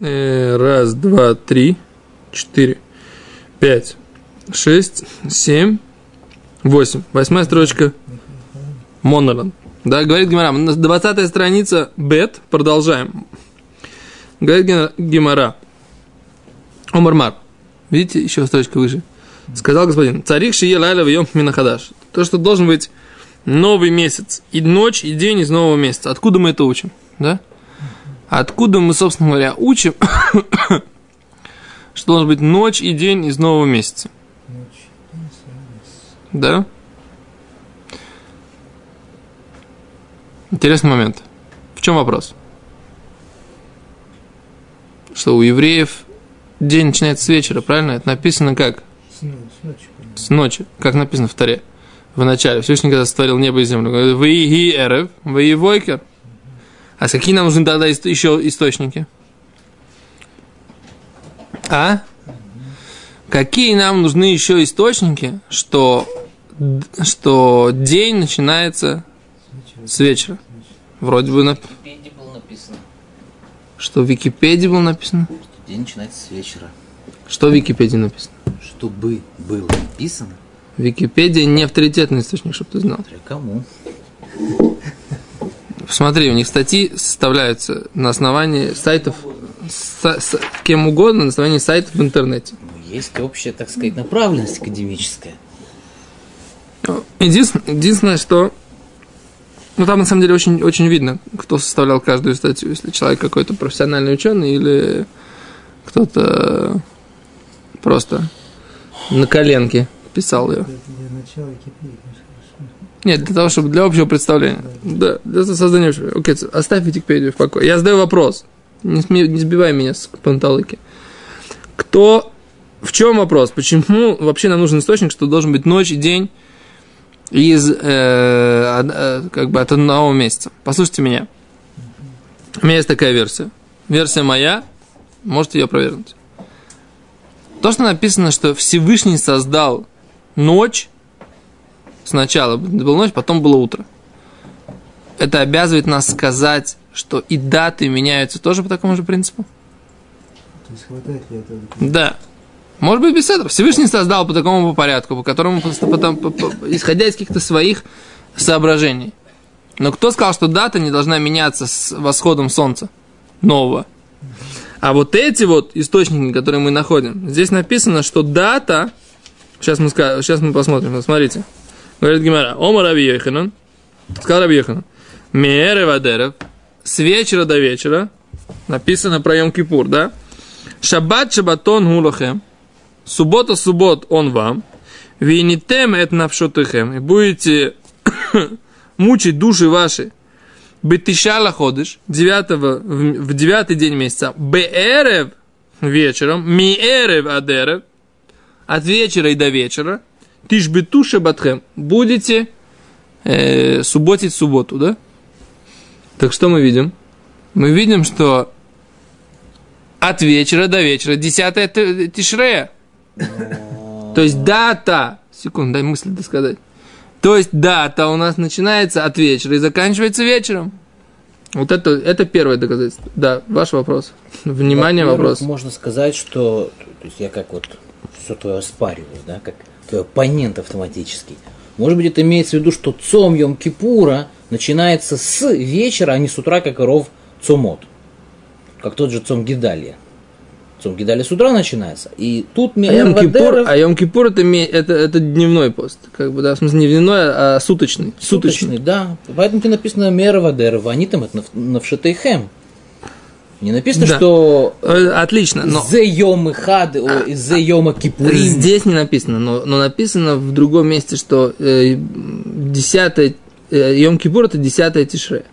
Э, раз, два, три, четыре, пять, шесть, семь, восемь. Восьмая строчка. Монолан. Да, говорит Гимара. 20 страница Бет. Продолжаем. Говорит Гимара. Омармар. Видите, еще строчка выше. Сказал господин, царик шие лайла в минахадаш. То, что должен быть новый месяц, и ночь, и день из нового месяца. Откуда мы это учим? Да? Откуда мы, собственно говоря, учим, что должен быть ночь и день из нового месяца? Да? Интересный момент. В чем вопрос? Что у евреев день начинается с вечера, правильно? Это написано как? С ночи. Как написано в Таре. В начале. Всевышний когда сотворил небо и землю. Вы и эрев, вы и войкер. А какие нам нужны тогда еще источники? А? Какие нам нужны еще источники, что, что день начинается с вечера? Вроде бы... Написано. Что в Википедии было написано? Что день начинается с вечера. Что в Википедии написано? Чтобы было написано. Википедия не авторитетный источник, чтобы ты знал. Для кому? Посмотри, у них статьи составляются на основании сайтов с, с, кем угодно, на основании сайтов в интернете. Ну, есть общая, так сказать, направленность академическая. Единственное, единственное что ну, там на самом деле очень, очень видно, кто составлял каждую статью. Если человек какой-то профессиональный ученый или кто-то просто на коленке писал ее. Нет, для того, чтобы для общего представления. Да, для создания общего. Окей, оставь Википедию в покое. Я задаю вопрос. Не, сме, не сбивай меня с панталыки. Кто... В чем вопрос? Почему вообще нам нужен источник, что должен быть ночь и день из, э, э, как бы от одного месяца? Послушайте меня. У меня есть такая версия. Версия моя. Можете ее провернуть. То, что написано, что Всевышний создал ночь, сначала была ночь, потом было утро. Это обязывает нас сказать, что и даты меняются тоже по такому же принципу? То есть хватает ли этого? Да. Может быть, без этого. Всевышний создал по такому порядку, по которому, потом, по, по, исходя из каких-то своих соображений. Но кто сказал, что дата не должна меняться с восходом солнца нового? А вот эти вот источники, которые мы находим, здесь написано, что дата, сейчас мы, сейчас мы посмотрим, смотрите. Говорит Гимара, Ома Раби Йоханан, сказал Раби Йоханан, Меэре Вадерев, с вечера до вечера, написано про Йом Кипур, да? Шаббат шабатон гулахем, суббота суббот он вам, винитем эт навшотыхем, и будете мучить души ваши, Бетишала ходишь, девятого, в девятый день месяца, Беэрев вечером, Миэрев адерев, от вечера и до вечера, Тиш бетуша батхем, будете э, субботить субботу, да? Так что мы видим? Мы видим, что от вечера до вечера, десятая тишрея. То есть дата, секунду, дай мысль досказать. То есть дата у нас начинается от вечера и заканчивается вечером. Вот это, это первое доказательство. Да, ваш вопрос. Внимание, вопрос. Можно сказать, что то есть я как вот все твое оспариваю, да, как оппонент автоматический. Может быть, это имеется в виду, что цом Йом Кипура начинается с вечера, а не с утра, как и ров Цомот. Как тот же Цом Гидалия. Цом Гидалия с утра начинается. И тут а Йом Кипур, а Йом Кипур это, это, это дневной пост. Как бы, да, в смысле не дневной, а суточный. Суточный, суточный да. Поэтому тебе написано Мера Вадерова, они там это на Вшатейхем. Не написано, да. что э, отлично, но зе йома хад, зе йома кипурим. Здесь не написано, но, но написано в другом месте, что э, десятое э, Йом Кипур это десятое тишре.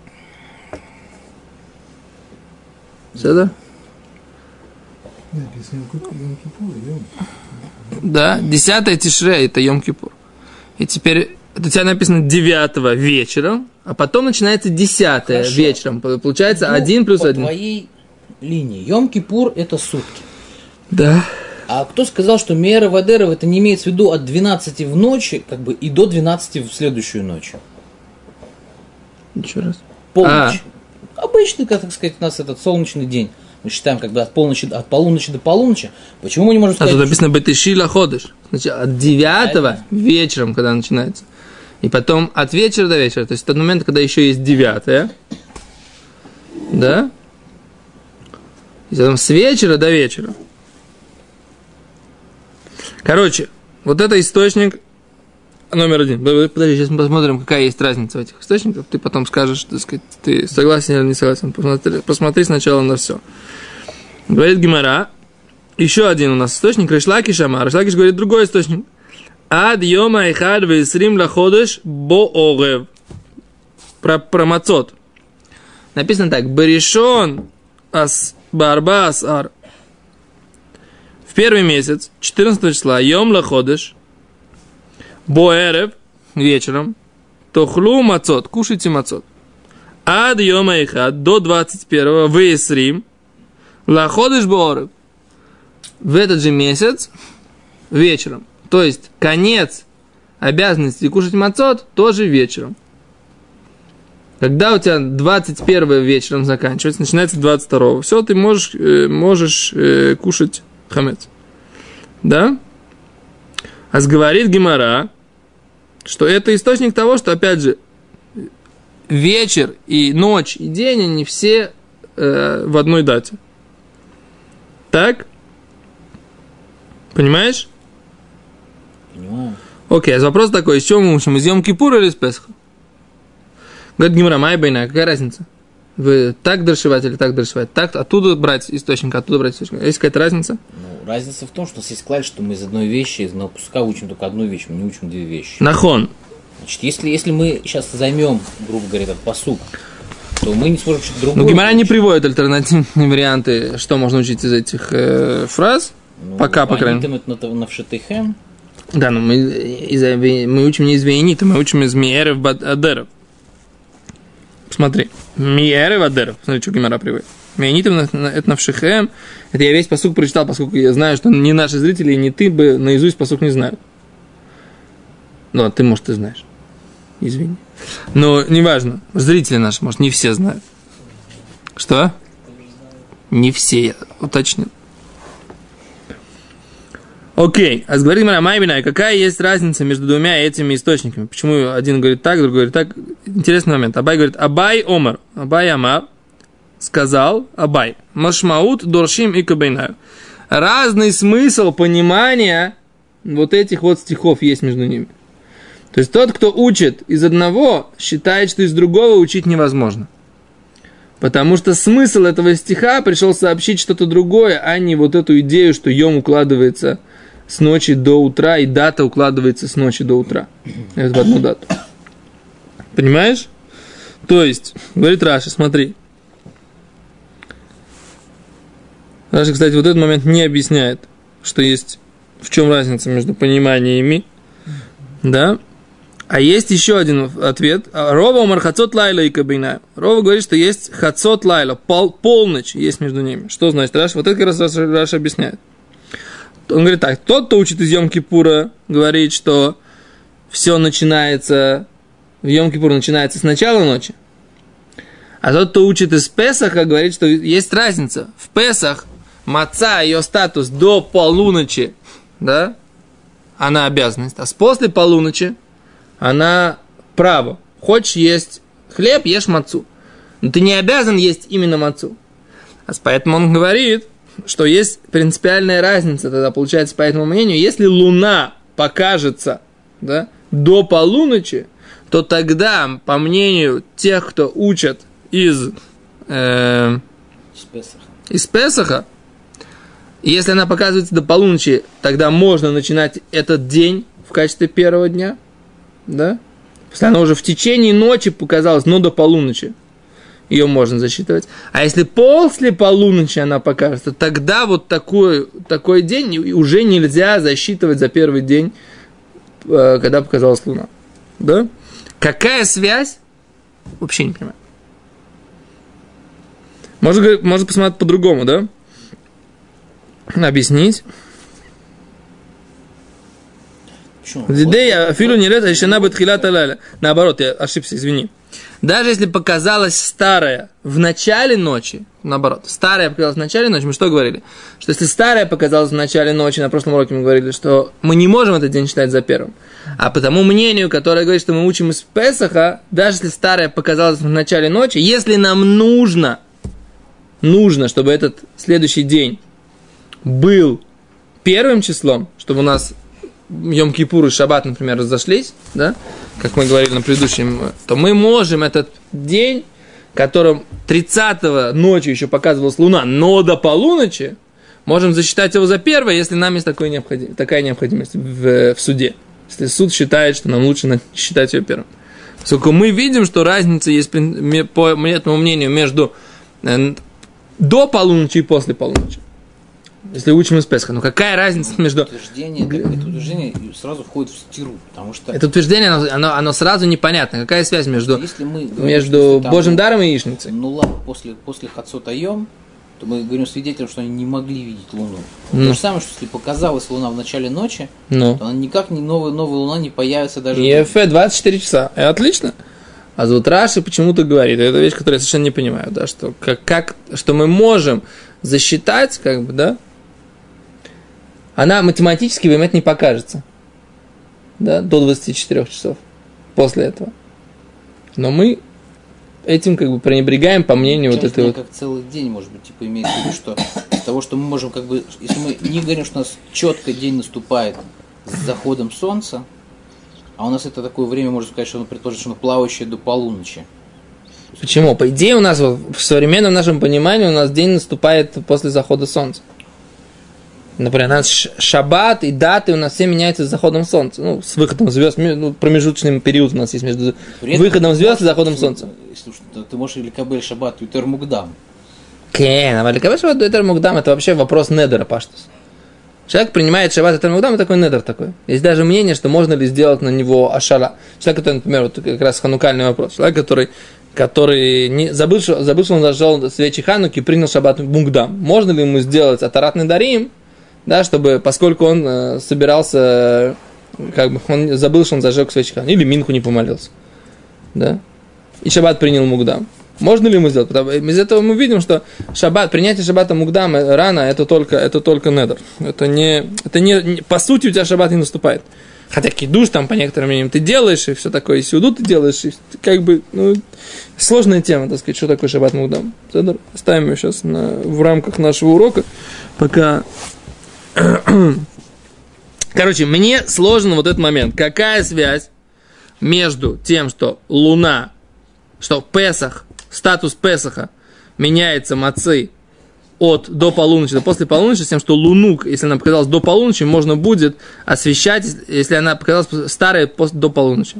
Все да? Да, десятое тишре это Йом Кипур. И теперь у тебя написано девятого вечером, а потом начинается десятое вечером. Получается ну, один плюс по один. твоей линии. Йом-Кипур – это сутки. Да. А кто сказал, что Мера Вадеров это не имеется в виду от 12 в ночи, как бы и до 12 в следующую ночь? Еще раз. Полночь. А. Обычный, как так сказать, у нас этот солнечный день. Мы считаем как бы от полночи, от полуночи до полуночи. Почему мы не можем А сказать... тут написано Бетишила ходыш. Значит, от 9 вечером, когда начинается. И потом от вечера до вечера. То есть тот момент, когда еще есть 9. Да? И потом с вечера до вечера. Короче, вот это источник номер один. Подожди, сейчас мы посмотрим, какая есть разница в этих источниках. Ты потом скажешь, так сказать, ты согласен или не согласен. Посмотри, посмотри сначала на все. Говорит Гимара, еще один у нас источник, Решлаки Шама. Решлакиш говорит другой источник. Ад йома ихад весрим лаходыш бо огев. Про, про мацот. Написано так. Баришон ас барбас ар. В первый месяц, 14 числа, йом лаходыш, боэрев, вечером, тохлу мацот, кушайте мацот. Ад йома ихад, до 21 весрим, лаходыш боэрев. В этот же месяц, вечером. То есть, конец обязанности кушать мацот тоже вечером. Когда у тебя 21 вечером заканчивается, начинается 22 все, ты можешь, э, можешь э, кушать хамец. Да? А говорит Гимара, что это источник того, что, опять же, вечер и ночь и день, они все э, в одной дате. Так? Понимаешь? Понимаю. Окей, а вопрос такой, из чего мы учим? Из Йом Кипура или из Песха? Говорит Гимара, Майя Байна, какая разница? Вы так дошивать или так дошивать? Так, оттуда брать источник, оттуда брать источник. Есть какая-то разница? Ну, разница в том, что у нас есть клаль, что мы из одной вещи, из одного пуска учим только одну вещь, мы не учим две вещи. Нахон. Значит, если, если мы сейчас займем, грубо говоря, этот посук, то мы не сможем что-то другое. Ну, Гимара не приводит альтернативные варианты, что можно учить из этих э, фраз. Ну, пока, по крайней мере. на хэм. Да, но мы, из, мы учим не из Вейнита, мы учим из Миерев Адеров. Смотри, Миерев Адеров. Смотри, что Гимара приводит. Миенитов это навшихем. Это я весь посук прочитал, поскольку я знаю, что ни наши зрители, ни ты бы наизусть посук не знают. Ну, а ты, может, и знаешь. Извини. Но неважно. Зрители наши, может, не все знают. Что? Не все, я уточнил. Окей, а говорит Мара Майбина, какая есть разница между двумя этими источниками? Почему один говорит так, другой говорит так? Интересный момент. Абай говорит, Абай Омар, Абай Амар, сказал Абай, Машмаут Доршим и Кабейнаю. Разный смысл понимания вот этих вот стихов есть между ними. То есть тот, кто учит из одного, считает, что из другого учить невозможно. Потому что смысл этого стиха пришел сообщить что-то другое, а не вот эту идею, что йом укладывается с ночи до утра, и дата укладывается с ночи до утра. Это в одну дату. Понимаешь? То есть, говорит Раша, смотри. Раши, кстати, вот этот момент не объясняет, что есть, в чем разница между пониманиями, да? А есть еще один ответ. רבא אמר חצות לילה איכא בינייהו. Рава говорит, что есть חצות לילה, пол, полночь есть между ними. Что значит Раши? Вот это как раз Раши, Раши объясняет. Он говорит так, тот, кто учит из Йом Кипура, говорит, что все начинается, в Йом Кипур начинается с начала ночи. А тот, кто учит из Песаха, говорит, что есть разница. В Песах маца, ее статус до полуночи, да, она обязанность. А с после полуночи она право. Хочешь есть хлеб, ешь мацу. Но ты не обязан есть именно мацу. А поэтому он говорит, что есть принципиальная разница тогда получается по этому мнению. Если луна покажется да, до полуночи, то тогда, по мнению тех, кто учат из, э, С Песаха. из Песаха, если она показывается до полуночи, тогда можно начинать этот день в качестве первого дня, да? Если она уже в течение ночи показалась, но до полуночи, ее можно засчитывать. А если после полуночи она покажется, тогда вот такой, такой день уже нельзя засчитывать за первый день, э, когда показалась луна. Да? Какая связь? Вообще не понимаю. Можно, можно посмотреть по-другому, да? Объяснить. Почему? Идея Афилу не лет, а еще на. Наоборот, я ошибся, извини. Даже если показалась старая в начале ночи, наоборот, старая показалась в начале ночи, мы что говорили? Что если старая показалась в начале ночи, на прошлом уроке мы говорили, что мы не можем этот день считать за первым. А по тому мнению, которое говорит, что мы учим из Песаха, даже если старая показалась в начале ночи, если нам нужно, нужно, чтобы этот следующий день был первым числом, чтобы у нас Йом-Кипур и Шаббат, например, разошлись, да, как мы говорили на предыдущем, то мы можем этот день, которым 30-го ночью еще показывалась Луна, но до полуночи, можем засчитать его за первое, если нам есть такой необходим, такая необходимость в, в суде. Если суд считает, что нам лучше считать ее первым. Поскольку мы видим, что разница есть, по этому мнению, между э, до полуночи и после полуночи если учим из Песха. Но какая разница между... Утверждение, это, утверждение сразу входит в стиру, потому что... Это утверждение, оно, оно, оно сразу непонятно. Какая связь между, если мы говорим, между там, Божьим даром и яичницей? Ну ладно, после, после Хацота Йом, то мы говорим свидетелям, что они не могли видеть Луну. Ну. То же самое, что если показалась Луна в начале ночи, Ну. то она никак не новая, новая Луна не появится даже... ЕФ 24 часа. И отлично. А вот Раши почему-то говорит, это вещь, которую я совершенно не понимаю, да, что, как, как, что мы можем засчитать, как бы, да, она математически в не покажется. Да, до 24 часов после этого. Но мы этим как бы пренебрегаем по мнению вот этой вот... как целый день, может быть, типа имеется в виду, что того, что мы можем как бы, если мы не говорим, что у нас четко день наступает с заходом солнца, а у нас это такое время, можно сказать, что оно предположит, что оно плавающее до полуночи. Почему? По идее у нас в современном нашем понимании у нас день наступает после захода солнца. Например, у нас шаббат и даты у нас все меняются с заходом солнца. Ну, с выходом звезд, ну, промежуточный период у нас есть между При выходом звезд и заходом солнца. Слушай, ты можешь или кабель шаббат, и термугдам. Кен, а Ликабель шаббат и термугдам это вообще вопрос недера, паштус. Человек принимает шаббат и термугдам, это такой недер такой. Есть даже мнение, что можно ли сделать на него ашара. Человек, который, например, вот как раз ханукальный вопрос. Человек, который который не, забыл, что, забыл, что он зажал свечи Хануки и принял шаббат Мугдам. Можно ли ему сделать атаратный дарим, да, чтобы, поскольку он э, собирался, как бы, он забыл, что он зажег свечка, или Минху не помолился, да, и Шаббат принял Мугдам. Можно ли ему сделать? Потому, из этого мы видим, что шаббат, принятие шаббата Мугдам э, рано, это только, это только недр. Это не, это не, по сути у тебя шаббат не наступает. Хотя кидуш там по некоторым мнениям ты делаешь, и все такое, и сюду ты делаешь, и как бы, ну, сложная тема, так сказать, что такое шаббат Мугдам. Оставим ее сейчас на, в рамках нашего урока, пока Короче, мне сложен вот этот момент. Какая связь между тем, что Луна, что Песах, статус Песаха меняется мацы от до полуночи до после полуночи, с тем, что Луну, если она показалась до полуночи, можно будет освещать, если она показалась старая после, до полуночи.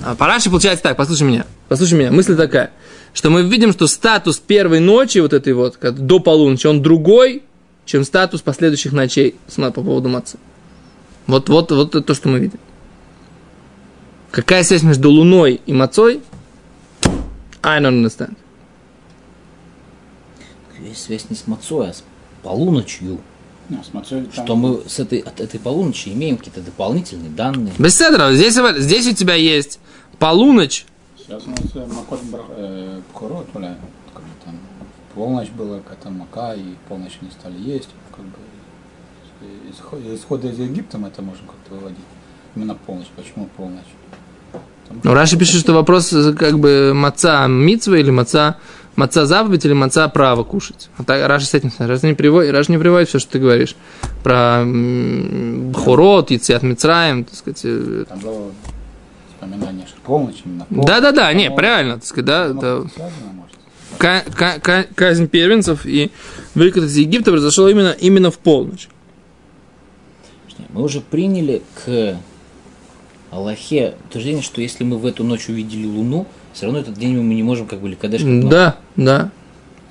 А Параши получается так, послушай меня, послушай меня, мысль такая, что мы видим, что статус первой ночи, вот этой вот, до полуночи, он другой, чем статус последующих ночей по поводу маца. Вот, вот, вот это то, что мы видим. Какая связь между луной и мацой? I don't understand. Есть связь не с мацой, а с полуночью. Ну, с мацой там- Что мы с этой, от этой полуночи имеем какие-то дополнительные данные. Без седра, здесь, здесь у тебя есть полуночь, Связано с э, Макот э, Бхорот, бля, как бы там полночь была, какая-то Мака, и полночь не стали есть, как бы исход- исхода из Египта мы это можем как-то выводить. Именно полночь. Почему полночь? Потому Ну, Раши пишет, что вопрос э, как бы маца митцва или маца, маца заповедь или маца право кушать. А так Раши с этим Раши не приводит, Раши не приводит все, что ты говоришь. Про Бхурот, Яциат Мицраем, так сказать. э, Там было именно полночь. Да-да-да, не, правильно, так сказать, да, ка- казнь первенцев и выход из Египта произошел именно, именно в полночь. Мы уже приняли к Аллахе утверждение, что если мы в эту ночь увидели Луну, все равно этот день мы не можем как бы ликадеш. Да, да,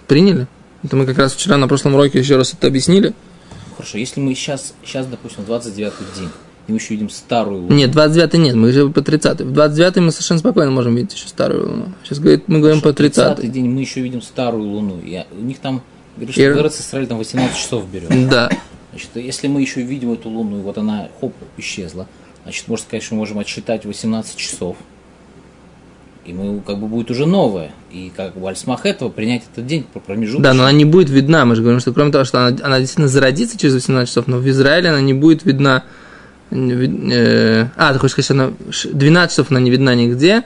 приняли. Это мы как раз вчера на прошлом уроке еще раз это объяснили. Хорошо, если мы сейчас, сейчас, допустим, 29 день, мы еще видим старую Луну. Нет, 29 нет, мы же по 30 В 29 мы совершенно спокойно можем видеть еще старую луну. Сейчас говорит, мы говорим по 30 30 день мы еще видим старую Луну. И у них там, говорят, И- что в Израиле там 18 часов берет. Да. Значит, если мы еще видим эту Луну, и вот она, хоп, исчезла, значит, можно сказать, что мы можем отсчитать 18 часов. И мы, как бы будет уже новое. И как бы альсмах этого принять этот день по промежутку. Да, но она не будет видна. Мы же говорим, что кроме того, что она, она действительно зародится через 18 часов, но в Израиле она не будет видна. Э, а, ты хочешь сказать, что она ш- 12 часов она не видна нигде,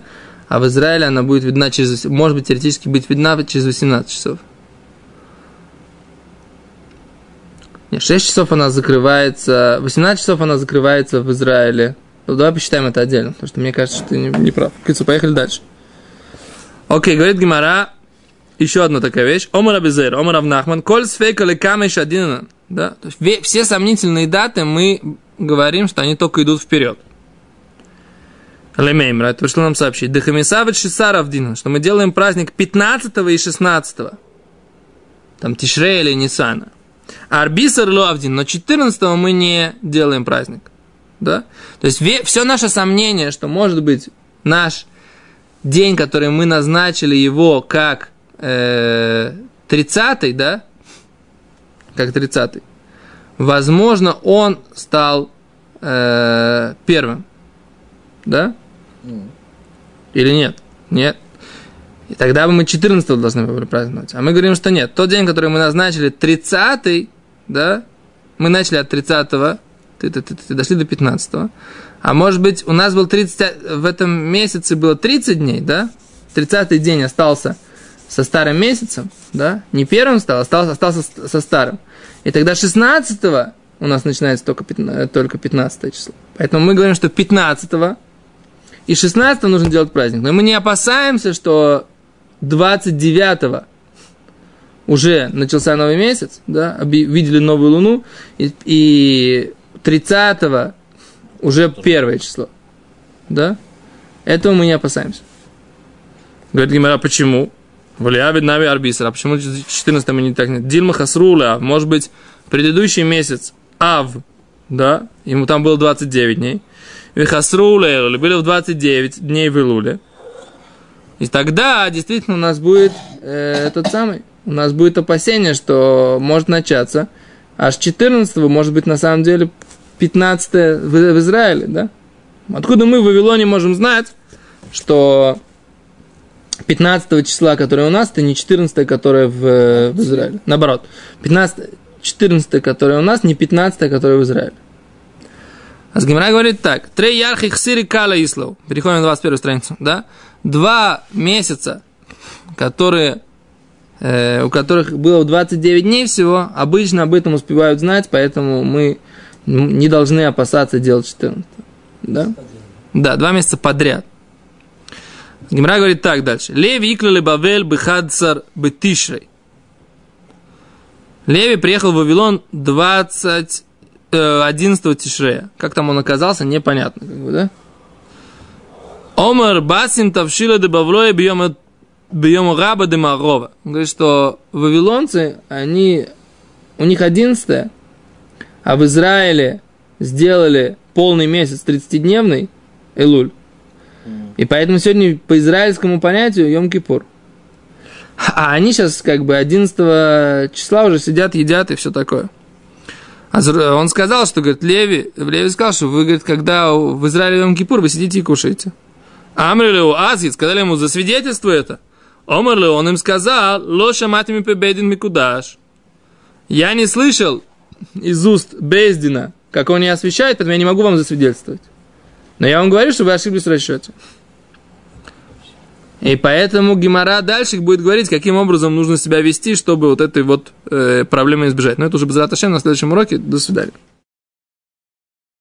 а в Израиле она будет видна через... Может быть, теоретически быть видна через 18 часов. Нет, 6 часов она закрывается... 18 часов она закрывается в Израиле. Ну, давай посчитаем это отдельно, потому что мне кажется, что ты не, не прав. Кицу, поехали дальше. Окей, говорит Гимара, еще одна такая вещь. Омар Абизер, Омар Авнахман, Коль сфейка лекамеш один. Да? То есть все сомнительные даты мы говорим, что они только идут вперед. Лемеймра, это пришло нам сообщить. Дехамисавит Шисаров Дина, что мы делаем праздник 15 и 16. Там Тишрея или Нисана. А Арбисар Луавдин, но 14 мы не делаем праздник. Да? То есть все наше сомнение, что может быть наш день, который мы назначили его как э, 30-й, да? Как 30-й. Возможно, он стал э, первым. Да? Или нет? Нет. И тогда бы мы 14 должны были праздновать. А мы говорим, что нет. Тот день, который мы назначили, 30 да, мы начали от 30-го, ты, ты, ты, ты, дошли до 15 А может быть, у нас был 30, в этом месяце было 30 дней, да? 30 день остался со старым месяцем, да? Не первым стал, остался, остался со старым. И тогда 16 у нас начинается только 15, только 15 число. Поэтому мы говорим, что 15 и 16 нужно делать праздник. Но мы не опасаемся, что 29 уже начался новый месяц, да, видели новую луну, и, и 30 уже первое число, да, этого мы не опасаемся. Говорит Гимара, почему? Валиавид нами арбисер. А почему 14 мы не так? Дильма хасруля. Может быть, предыдущий месяц Ав, да, ему там было 29 дней. Вихасруля, были в 29 дней в Илуле. И тогда действительно у нас будет э, тот самый, у нас будет опасение, что может начаться аж 14 может быть на самом деле 15 в, в Израиле, да? Откуда мы в Вавилоне можем знать, что 15 числа, которое у нас, это не 14, которое в, э, в Израиле. Наоборот, 15, 14, которое у нас, не 15, которое в Израиле. А с Гимара говорит так. Трей ярхи хсири кала ислов. Переходим на 21 страницу. Да? Два месяца, которые, э, у которых было 29 дней всего, обычно об этом успевают знать, поэтому мы не должны опасаться делать 14. Да? Да, два месяца подряд. Гимра говорит так дальше. Леви иклали Бавель бихадцар бетишрей. Леви приехал в Вавилон 20, э, 11 тишрея. Как там он оказался, непонятно. Как бы, да? Омар басим тавшила де бавлоя бьем раба де марова. Он говорит, что вавилонцы, они, у них 11 а в Израиле сделали полный месяц 30-дневный Элуль. И поэтому сегодня по израильскому понятию Йом-Кипур. А они сейчас как бы 11 числа уже сидят, едят и все такое. А он сказал, что, говорит, Леви, Леви сказал, что вы, говорит, когда в Израиле Йом-Кипур, вы сидите и кушаете. Амрилеу Азид, сказали ему, засвидетельствуй это. Омрлеу, он им сказал, лоша матими пебедин микудаш. Я не слышал из уст Бездина, как он не освещает, поэтому я не могу вам засвидетельствовать. Но я вам говорю, что вы ошиблись в расчете. И поэтому Гимара дальше будет говорить, каким образом нужно себя вести, чтобы вот этой вот э, проблемы избежать. Но это уже без раташем на следующем уроке. До свидания.